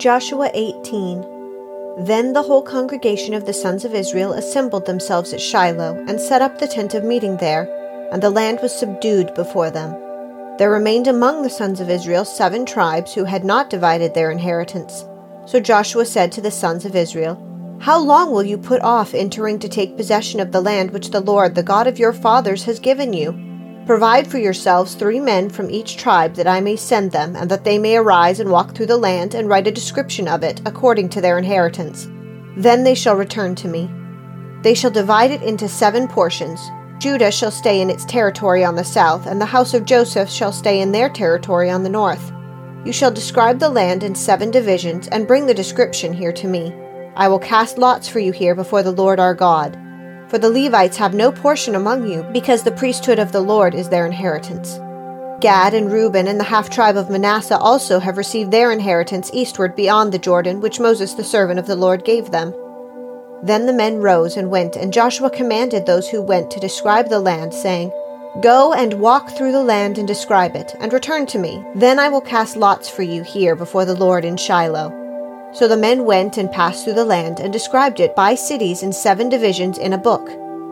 Joshua 18 Then the whole congregation of the sons of Israel assembled themselves at Shiloh, and set up the tent of meeting there, and the land was subdued before them. There remained among the sons of Israel seven tribes who had not divided their inheritance. So Joshua said to the sons of Israel, How long will you put off entering to take possession of the land which the Lord, the God of your fathers, has given you? Provide for yourselves three men from each tribe, that I may send them, and that they may arise and walk through the land, and write a description of it, according to their inheritance. Then they shall return to me. They shall divide it into seven portions. Judah shall stay in its territory on the south, and the house of Joseph shall stay in their territory on the north. You shall describe the land in seven divisions, and bring the description here to me. I will cast lots for you here before the Lord our God. For the Levites have no portion among you, because the priesthood of the Lord is their inheritance. Gad and Reuben and the half tribe of Manasseh also have received their inheritance eastward beyond the Jordan, which Moses the servant of the Lord gave them. Then the men rose and went, and Joshua commanded those who went to describe the land, saying, Go and walk through the land and describe it, and return to me. Then I will cast lots for you here before the Lord in Shiloh. So the men went and passed through the land and described it by cities in seven divisions in a book.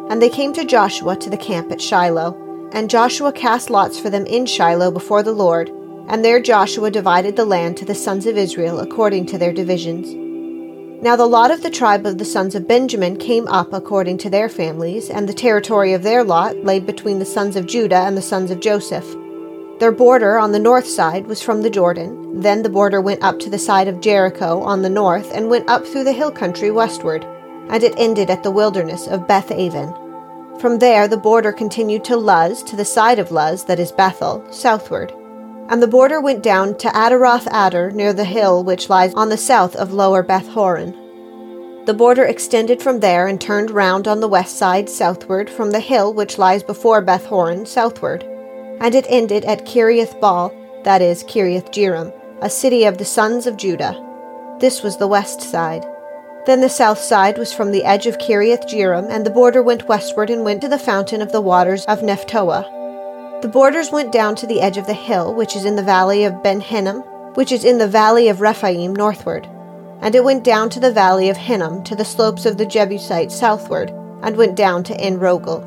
And they came to Joshua to the camp at Shiloh. And Joshua cast lots for them in Shiloh before the Lord. And there Joshua divided the land to the sons of Israel according to their divisions. Now the lot of the tribe of the sons of Benjamin came up according to their families, and the territory of their lot lay between the sons of Judah and the sons of Joseph. Their border on the north side was from the Jordan. Then the border went up to the side of Jericho on the north and went up through the hill country westward, and it ended at the wilderness of Beth Aven. From there the border continued to Luz, to the side of Luz, that is Bethel, southward. And the border went down to Ataroth Addar, near the hill which lies on the south of lower Beth Horon. The border extended from there and turned round on the west side southward from the hill which lies before Beth Horon southward and it ended at Kiriath Baal, that is, Kiriath Jearim, a city of the sons of Judah. This was the west side. Then the south side was from the edge of Kiriath Jearim, and the border went westward and went to the fountain of the waters of Nephtoah. The borders went down to the edge of the hill, which is in the valley of Ben Hinnom, which is in the valley of Rephaim northward. And it went down to the valley of Hinnom, to the slopes of the Jebusites southward, and went down to En Rogel.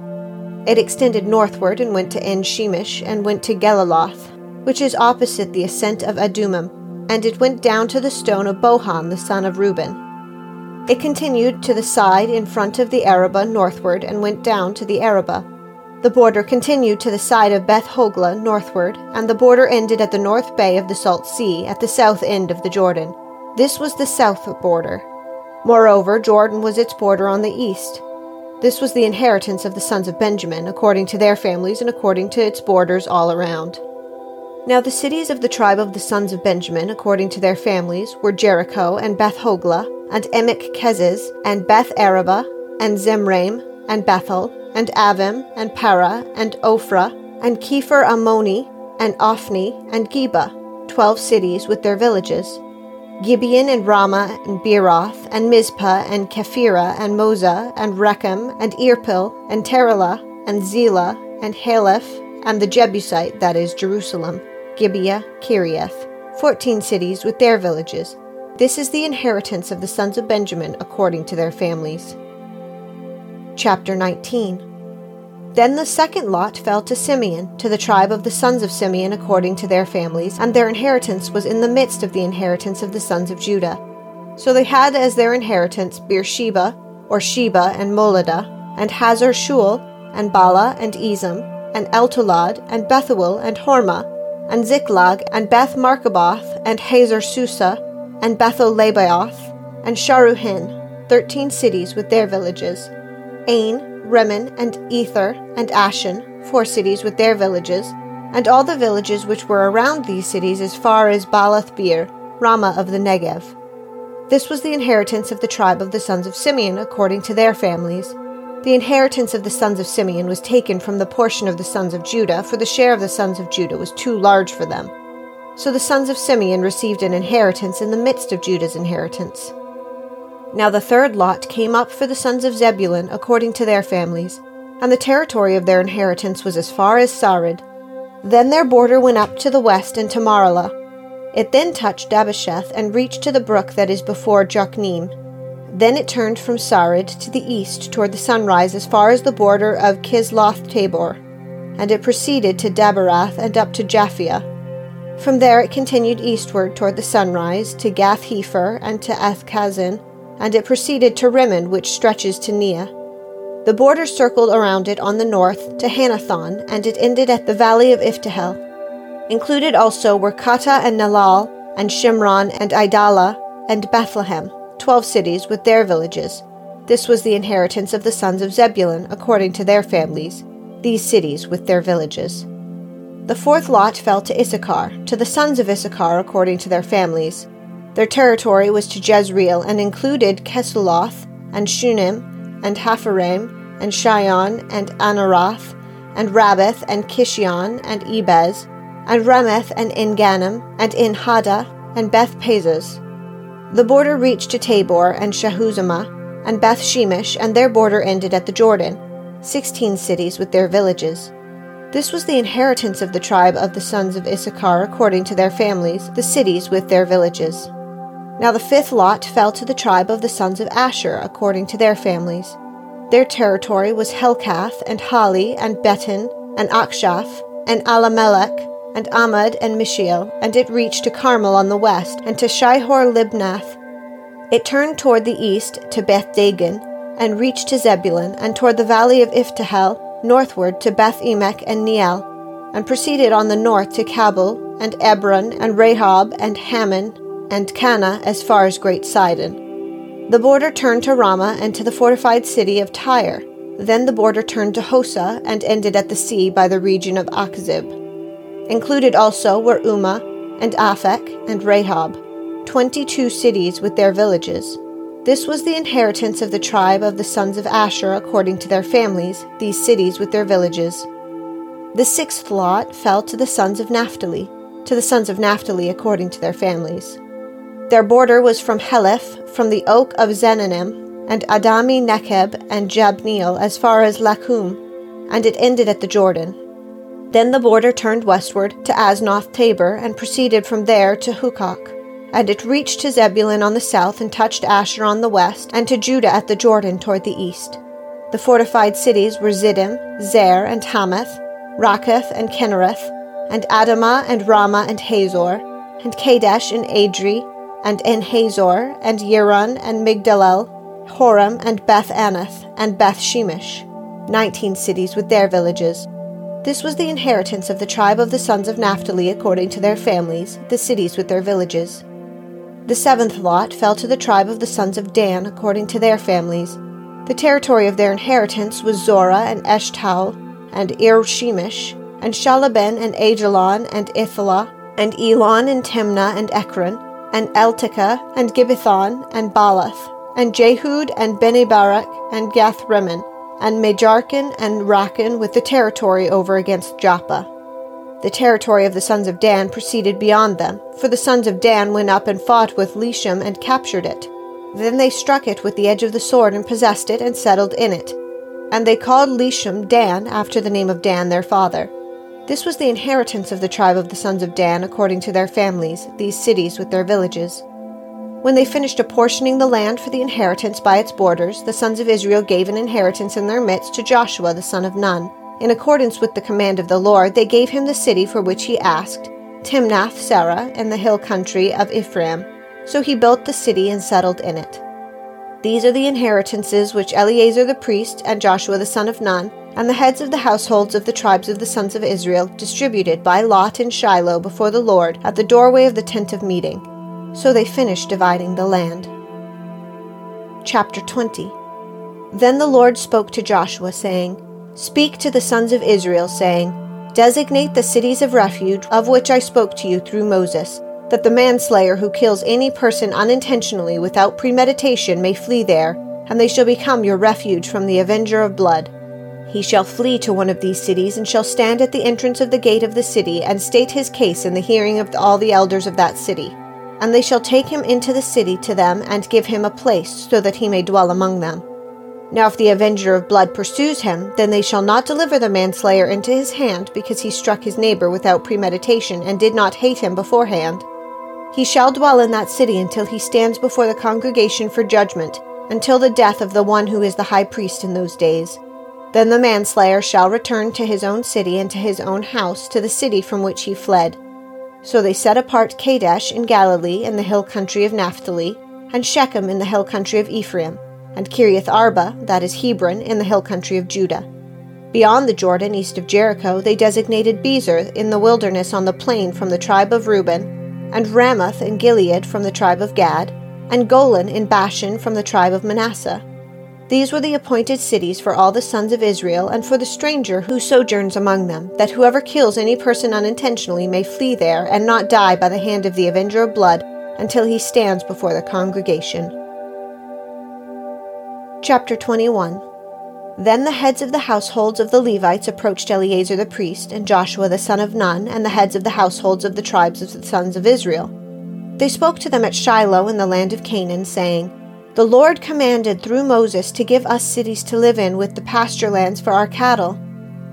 It extended northward and went to En Shemesh and went to Geliloth, which is opposite the ascent of Adummim, and it went down to the stone of Bohan the son of Reuben. It continued to the side in front of the Arabah northward and went down to the Arabah. The border continued to the side of Beth Hoglah northward, and the border ended at the north bay of the Salt Sea at the south end of the Jordan. This was the south border. Moreover, Jordan was its border on the east. This was the inheritance of the sons of Benjamin, according to their families and according to its borders all around. Now the cities of the tribe of the sons of Benjamin, according to their families, were Jericho and Beth Hoglah, and Emek Keziz, and Beth Arabah, and Zemraim, and Bethel, and Avvim, and Parah, and Ophrah, and Chephar Ammoni, and Ophni, and Geba, twelve cities with their villages. Gibeon and Ramah and Beeroth and Mizpah and Chephirah and Mozah and Rekem and Irpeel and Taralah and Zelah and Haeleph and the Jebusite, that is Jerusalem, Gibeah, Kiriath, fourteen cities with their villages. This is the inheritance of the sons of Benjamin according to their families. Chapter 19 then the second lot fell to Simeon, to the tribe of the sons of Simeon according to their families, and their inheritance was in the midst of the inheritance of the sons of Judah. So they had as their inheritance Beersheba, or Sheba and Moladah, and Hazar Shual, and Balah and Ezem, and Eltolad, and Bethuel, and Hormah, and Ziklag, and Beth Marcaboth, and Hazar Susah, and Beth Lebaoth, and Sharuhen, thirteen cities with their villages. Ain, Rimmon, and Ether, and Ashan, four cities with their villages, and all the villages which were around these cities as far as Baalath Beer, Ramah of the Negev. This was the inheritance of the tribe of the sons of Simeon according to their families. The inheritance of the sons of Simeon was taken from the portion of the sons of Judah, for the share of the sons of Judah was too large for them. So the sons of Simeon received an inheritance in the midst of Judah's inheritance. Now the third lot came up for the sons of Zebulun according to their families, and the territory of their inheritance was as far as Sarid. Then their border went up to the west and to Maralah. It then touched Dabbesheth and reached to the brook that is before Jokneam. Then it turned from Sarid to the east toward the sunrise as far as the border of Chisloth Tabor, and it proceeded to Daberath and up to Japhia. From there it continued eastward toward the sunrise to Gath Hepher and to Ethkazin, and it proceeded to Rimmon, which stretches to Neah. The border circled around it on the north to Hannathon, and it ended at the valley of Iphtahel. Included also were Kattah and Nahalal, and Shimron and Idalah, and Bethlehem, twelve cities with their villages. This was the inheritance of the sons of Zebulun according to their families, these cities with their villages. The fourth lot fell to Issachar, to the sons of Issachar according to their families. Their territory was to Jezreel and included Chesulloth, and Shunem, and Hapharaim, and Shion, and Anaroth, and Rabbith, and Kishion, and Ebez, and Remeth, and En and En Haddah, and Beth Pazzez. The border reached to Tabor, and Shahazumah, and Beth Shemesh, and their border ended at the Jordan, sixteen cities with their villages. This was the inheritance of the tribe of the sons of Issachar according to their families, the cities with their villages. Now the fifth lot fell to the tribe of the sons of Asher according to their families. Their territory was Helkath, and Hali, and Beten, and Achshaph, and Allammelech, and Amad and Mishal, and it reached to Carmel on the west, and to Shihor Libnath. It turned toward the east to Beth Dagon, and reached to Zebulun, and toward the valley of Iphtahel, northward to Beth Emek and Neiel, and proceeded on the north to Cabul, and Ebron, and Rehob, and Hammon, and Kanah, as far as Great Sidon. The border turned to Ramah and to the fortified city of Tyre. Then the border turned to Hosah and ended at the sea by the region of Achzib. Included also were Ummah, and Aphek, and Rehob, twenty two cities with their villages. This was the inheritance of the tribe of the sons of Asher according to their families, these cities with their villages. The sixth lot fell to the sons of Naphtali, to the sons of Naphtali according to their families. Their border was from Heleph, from the oak of Zaanannim, and Adami Nekeb and Jabneel as far as Lakkum, and it ended at the Jordan. Then the border turned westward to Aznoth Tabor and proceeded from there to Hukkok. And it reached to Zebulun on the south and touched Asher on the west, and to Judah at the Jordan toward the east. The fortified cities were Ziddim, Zer, and Hammath, Rakkath, and Chinnereth, and Adamah, and Ramah, and Hazor, and Kadesh, and Adri, and En Hazor, and Yirun, and Migdalel, Horem, and Beth Anath, and Beth Shemesh, nineteen cities with their villages. This was the inheritance of the tribe of the sons of Naphtali according to their families, the cities with their villages. The seventh lot fell to the tribe of the sons of Dan according to their families. The territory of their inheritance was Zorah and Eshtaol, and Ir Shemesh, and Shaalabbin and Aijalon and Ithelah, and Elon and Timnah and Ekron, and Eltekeh and Gibbethon and Baalath, and Jehud and Bene Barak and Gath Rimmon, and Mejarkon and Rakkon with the territory over against Joppa. The territory of the sons of Dan proceeded beyond them, for the sons of Dan went up and fought with Leshem and captured it. Then they struck it with the edge of the sword and possessed it and settled in it. And they called Leshem Dan after the name of Dan their father. This was the inheritance of the tribe of the sons of Dan according to their families, these cities with their villages. When they finished apportioning the land for the inheritance by its borders, the sons of Israel gave an inheritance in their midst to Joshua the son of Nun. In accordance with the command of the Lord, they gave him the city for which he asked, Timnath Serah, in the hill country of Ephraim. So he built the city and settled in it. These are the inheritances which Eleazar the priest and Joshua the son of Nun and the heads of the households of the tribes of the sons of Israel distributed by lot in Shiloh before the Lord at the doorway of the tent of meeting. So they finished dividing the land. Chapter 20 Then the Lord spoke to Joshua, saying, Speak to the sons of Israel, saying, Designate the cities of refuge of which I spoke to you through Moses, that the manslayer who kills any person unintentionally without premeditation may flee there, and they shall become your refuge from the avenger of blood. He shall flee to one of these cities, and shall stand at the entrance of the gate of the city, and state his case in the hearing of all the elders of that city and they shall take him into the city to them, and give him a place, so that he may dwell among them. Now, if the avenger of blood pursues him, then they shall not deliver the manslayer into his hand, because he struck his neighbor without premeditation, and did not hate him beforehand. He shall dwell in that city until he stands before the congregation for judgment, until the death of the one who is the high priest in those days. Then the manslayer shall return to his own city and to his own house, to the city from which he fled. So they set apart Kadesh in Galilee in the hill country of Naphtali, and Shechem in the hill country of Ephraim, and Kiriath Arba, that is Hebron, in the hill country of Judah. Beyond the Jordan, east of Jericho, they designated Bezer in the wilderness on the plain from the tribe of Reuben, and Ramoth in Gilead from the tribe of Gad, and Golan in Bashan from the tribe of Manasseh. These were the appointed cities for all the sons of Israel and for the stranger who sojourns among them, that whoever kills any person unintentionally may flee there and not die by the hand of the avenger of blood until he stands before the congregation. Chapter 21 Then the heads of the households of the Levites approached Eleazar the priest, and Joshua the son of Nun, and the heads of the households of the tribes of the sons of Israel. They spoke to them at Shiloh in the land of Canaan, saying, the Lord commanded through Moses to give us cities to live in with the pasture lands for our cattle.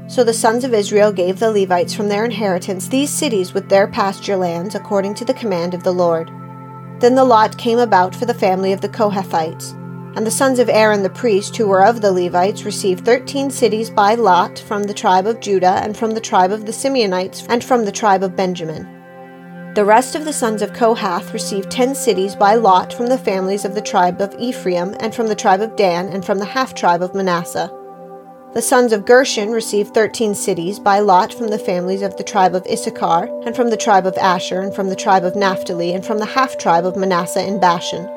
So the sons of Israel gave the Levites from their inheritance these cities with their pasture lands according to the command of the Lord. Then the lot came about for the family of the Kohathites. And the sons of Aaron the priest, who were of the Levites, received thirteen cities by lot from the tribe of Judah, and from the tribe of the Simeonites, and from the tribe of Benjamin. The rest of the sons of Kohath received ten cities by lot from the families of the tribe of Ephraim, and from the tribe of Dan, and from the half tribe of Manasseh. The sons of Gershon received thirteen cities by lot from the families of the tribe of Issachar, and from the tribe of Asher, and from the tribe of Naphtali, and from the half tribe of Manasseh in Bashan.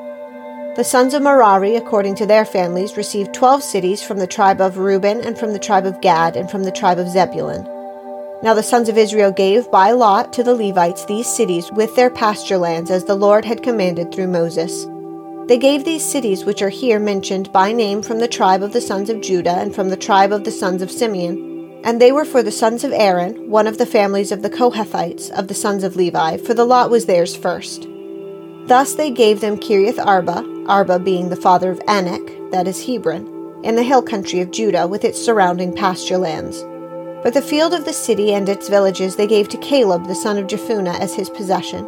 The sons of Merari, according to their families, received twelve cities from the tribe of Reuben, and from the tribe of Gad, and from the tribe of Zebulun. Now the sons of Israel gave by lot to the Levites these cities with their pasture lands, as the Lord had commanded through Moses. They gave these cities, which are here mentioned by name, from the tribe of the sons of Judah and from the tribe of the sons of Simeon. And they were for the sons of Aaron, one of the families of the Kohathites, of the sons of Levi, for the lot was theirs first. Thus they gave them Kiriath Arba, Arba being the father of Anak, that is Hebron, in the hill country of Judah, with its surrounding pasture lands. But the field of the city and its villages they gave to Caleb the son of Jephunneh as his possession.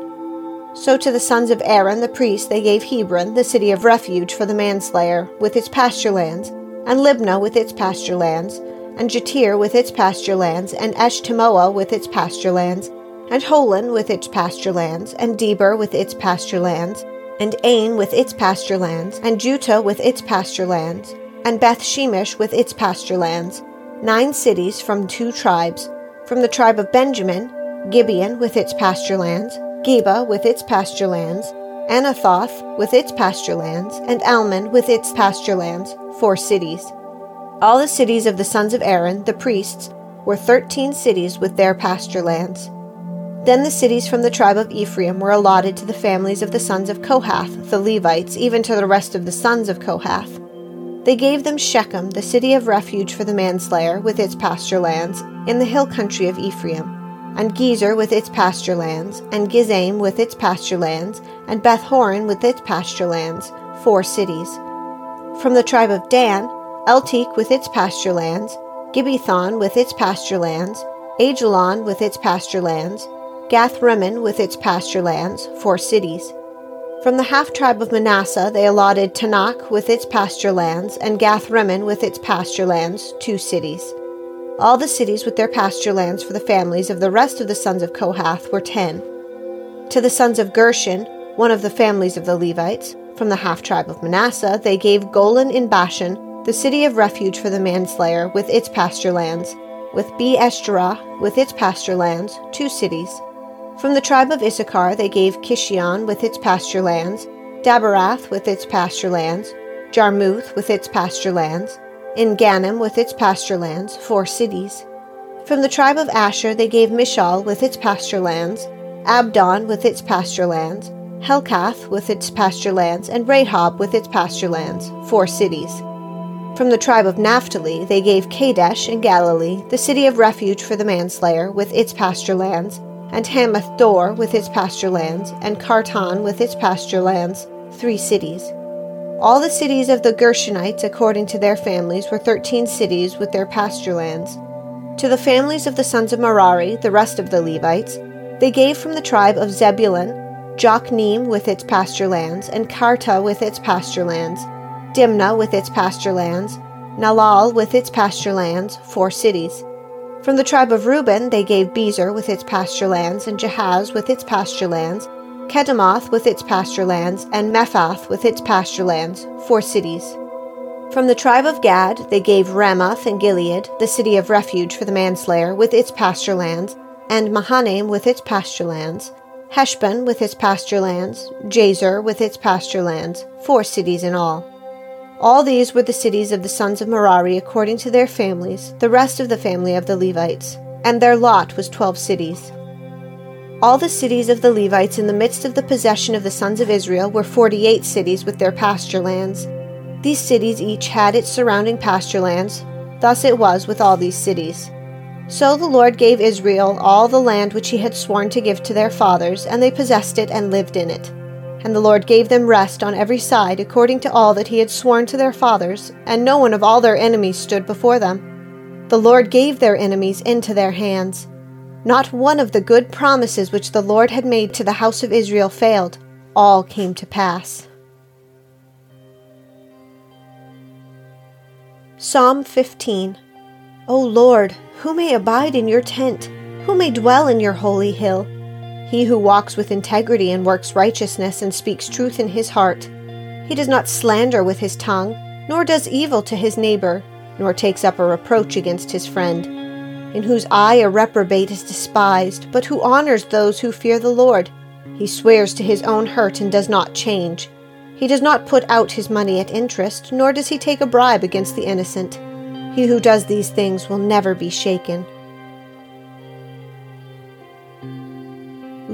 So to the sons of Aaron the priest they gave Hebron, the city of refuge for the manslayer, with its pasture lands, and Libnah with its pasture lands, and Jattir with its pasture lands, and Eshtemoa with its pasture lands, and Holon with its pasture lands, and Debir with its pasture lands, and Ain with its pasture lands, and Juttah with its pasture lands, and Beth Shemesh with its pasture lands, nine cities from two tribes. From the tribe of Benjamin, Gibeon with its pasture lands, Geba with its pasture lands, Anathoth with its pasture lands, and Almon with its pasture lands, four cities. All the cities of the sons of Aaron, the priests, were thirteen cities with their pasture lands. Then the cities from the tribe of Ephraim were allotted to the families of the sons of Kohath, the Levites, even to the rest of the sons of Kohath. They gave them Shechem, the city of refuge for the manslayer, with its pasture lands, in the hill country of Ephraim, and Gezer with its pasture lands, and Gizaim with its pasture lands, and Beth Horon with its pasture lands, four cities. From the tribe of Dan, Eltek with its pasture lands, Gibbethon with its pasture lands, Aijalon with its pasture lands, Gath Rimmon with its pasture lands, four cities. From the half tribe of Manasseh, they allotted Taanach with its pasture lands, and Gath Rimmon with its pasture lands, two cities. All the cities with their pasture lands for the families of the rest of the sons of Kohath were ten. To the sons of Gershon, one of the families of the Levites, from the half tribe of Manasseh, they gave Golan in Bashan, the city of refuge for the manslayer, with its pasture lands, with Be Eshterah with its pasture lands, two cities. From the tribe of Issachar they gave Kishion with its pasture lands, Daberath with its pasture lands, Jarmuth with its pasture lands, En with its pasture lands, four cities. From the tribe of Asher they gave Mishal with its pasture lands, Abdon with its pasture lands, Helkath with its pasture lands, and Rehob with its pasture lands, four cities. From the tribe of Naphtali they gave Kadesh in Galilee, the city of refuge for the manslayer, with its pasture lands, and Hammoth Dor with its pasture lands, and Kartan with its pasture lands, three cities. All the cities of the Gershonites, according to their families, were thirteen cities with their pasture lands. To the families of the sons of Merari, the rest of the Levites, they gave from the tribe of Zebulun Jokneam with its pasture lands, and Kartah with its pasture lands, Dimnah with its pasture lands, Nahalal with its pasture lands, four cities. From the tribe of Reuben they gave Bezer with its pasture lands, and Jahaz with its pasture lands, Kedemoth with its pasture lands, and Mephaath with its pasture lands, four cities. From the tribe of Gad they gave Ramoth and Gilead, the city of refuge for the manslayer, with its pasture lands, and Mahanaim with its pasture lands, Heshbon with its pasture lands, Jazer with its pasture lands, four cities in all. All these were the cities of the sons of Merari according to their families, the rest of the family of the Levites, and their lot was twelve cities. All the cities of the Levites in the midst of the possession of the sons of Israel were forty eight cities with their pasture lands. These cities each had its surrounding pasture lands. Thus it was with all these cities. So the Lord gave Israel all the land which he had sworn to give to their fathers, and they possessed it and lived in it. And the Lord gave them rest on every side, according to all that he had sworn to their fathers, and no one of all their enemies stood before them. The Lord gave their enemies into their hands. Not one of the good promises which the Lord had made to the house of Israel failed, all came to pass. Psalm 15 O Lord, who may abide in your tent? Who may dwell in your holy hill? He who walks with integrity and works righteousness and speaks truth in his heart. He does not slander with his tongue, nor does evil to his neighbor, nor takes up a reproach against his friend. In whose eye a reprobate is despised, but who honors those who fear the Lord. He swears to his own hurt and does not change. He does not put out his money at interest, nor does he take a bribe against the innocent. He who does these things will never be shaken.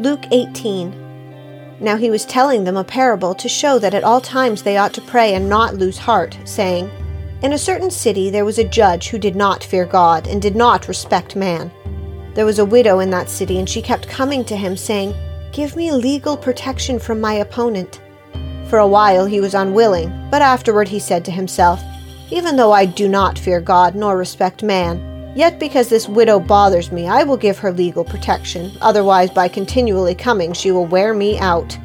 Luke 18. Now he was telling them a parable to show that at all times they ought to pray and not lose heart, saying, In a certain city there was a judge who did not fear God and did not respect man. There was a widow in that city, and she kept coming to him, saying, Give me legal protection from my opponent. For a while he was unwilling, but afterward he said to himself, even though I do not fear God nor respect man. Yet because this widow bothers me, I will give her legal protection, otherwise, by continually coming, she will wear me out.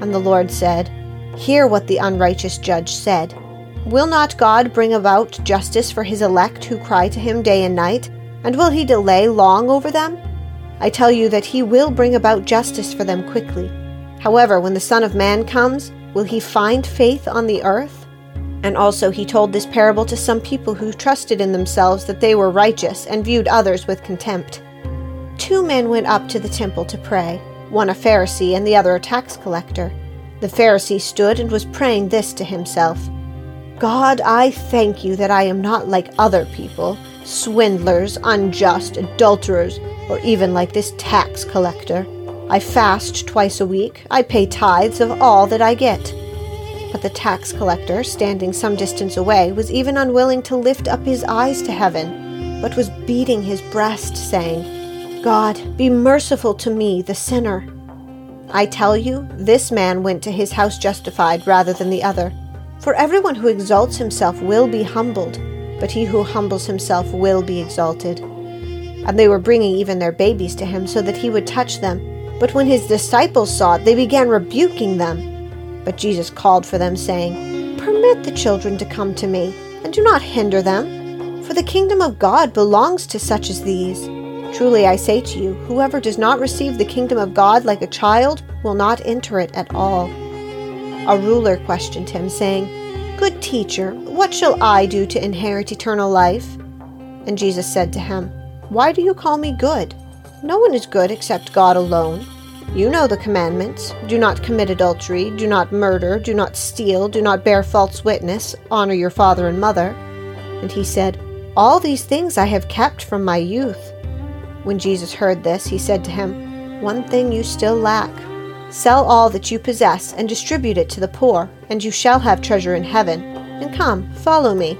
And the Lord said, Hear what the unrighteous judge said. Will not God bring about justice for his elect who cry to him day and night? And will he delay long over them? I tell you that he will bring about justice for them quickly. However, when the Son of Man comes, will he find faith on the earth? And also he told this parable to some people who trusted in themselves that they were righteous and viewed others with contempt. Two men went up to the temple to pray, one a Pharisee and the other a tax collector. The Pharisee stood and was praying this to himself God, I thank you that I am not like other people, swindlers, unjust, adulterers, or even like this tax collector. I fast twice a week, I pay tithes of all that I get. But the tax collector, standing some distance away, was even unwilling to lift up his eyes to heaven, but was beating his breast, saying, God, be merciful to me, the sinner. I tell you, this man went to his house justified rather than the other. For everyone who exalts himself will be humbled, but he who humbles himself will be exalted. And they were bringing even their babies to him so that he would touch them. But when his disciples saw it, they began rebuking them. But Jesus called for them, saying, Permit the children to come to me, and do not hinder them, for the kingdom of God belongs to such as these. Truly I say to you, whoever does not receive the kingdom of God like a child will not enter it at all. A ruler questioned him, saying, Good teacher, what shall I do to inherit eternal life? And Jesus said to him, Why do you call me good? No one is good except God alone. You know the commandments do not commit adultery, do not murder, do not steal, do not bear false witness, honor your father and mother. And he said, All these things I have kept from my youth. When Jesus heard this, he said to him, One thing you still lack. Sell all that you possess and distribute it to the poor, and you shall have treasure in heaven. And come, follow me.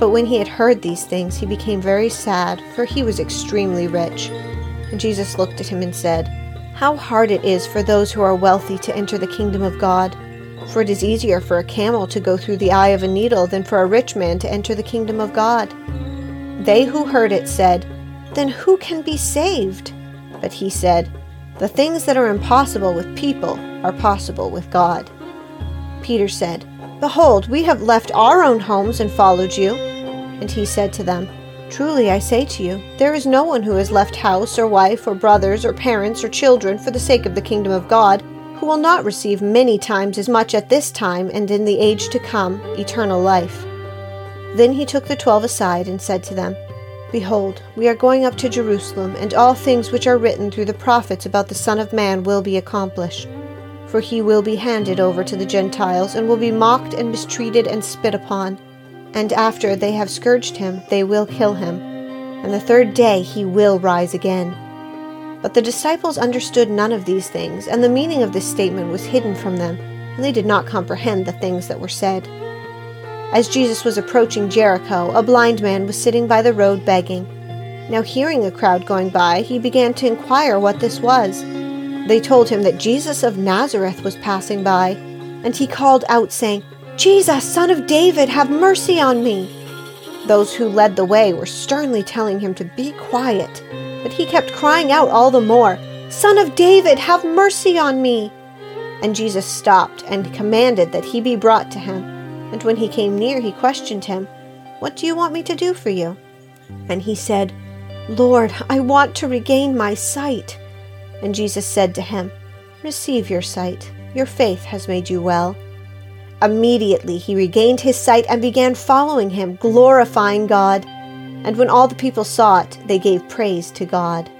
But when he had heard these things, he became very sad, for he was extremely rich. And Jesus looked at him and said, how hard it is for those who are wealthy to enter the kingdom of God. For it is easier for a camel to go through the eye of a needle than for a rich man to enter the kingdom of God. They who heard it said, Then who can be saved? But he said, The things that are impossible with people are possible with God. Peter said, Behold, we have left our own homes and followed you. And he said to them, Truly I say to you, there is no one who has left house or wife or brothers or parents or children for the sake of the kingdom of God who will not receive many times as much at this time and in the age to come eternal life. Then he took the twelve aside and said to them, Behold, we are going up to Jerusalem, and all things which are written through the prophets about the Son of Man will be accomplished. For he will be handed over to the Gentiles, and will be mocked and mistreated and spit upon. And after they have scourged him, they will kill him. And the third day he will rise again. But the disciples understood none of these things, and the meaning of this statement was hidden from them, and they did not comprehend the things that were said. As Jesus was approaching Jericho, a blind man was sitting by the road begging. Now, hearing a crowd going by, he began to inquire what this was. They told him that Jesus of Nazareth was passing by, and he called out, saying, Jesus, son of David, have mercy on me. Those who led the way were sternly telling him to be quiet but he kept crying out all the more, Son of David, have mercy on me! And Jesus stopped and commanded that he be brought to him. And when he came near, he questioned him, What do you want me to do for you? And he said, Lord, I want to regain my sight. And Jesus said to him, Receive your sight. Your faith has made you well. Immediately he regained his sight and began following him, glorifying God. And when all the people saw it, they gave praise to God.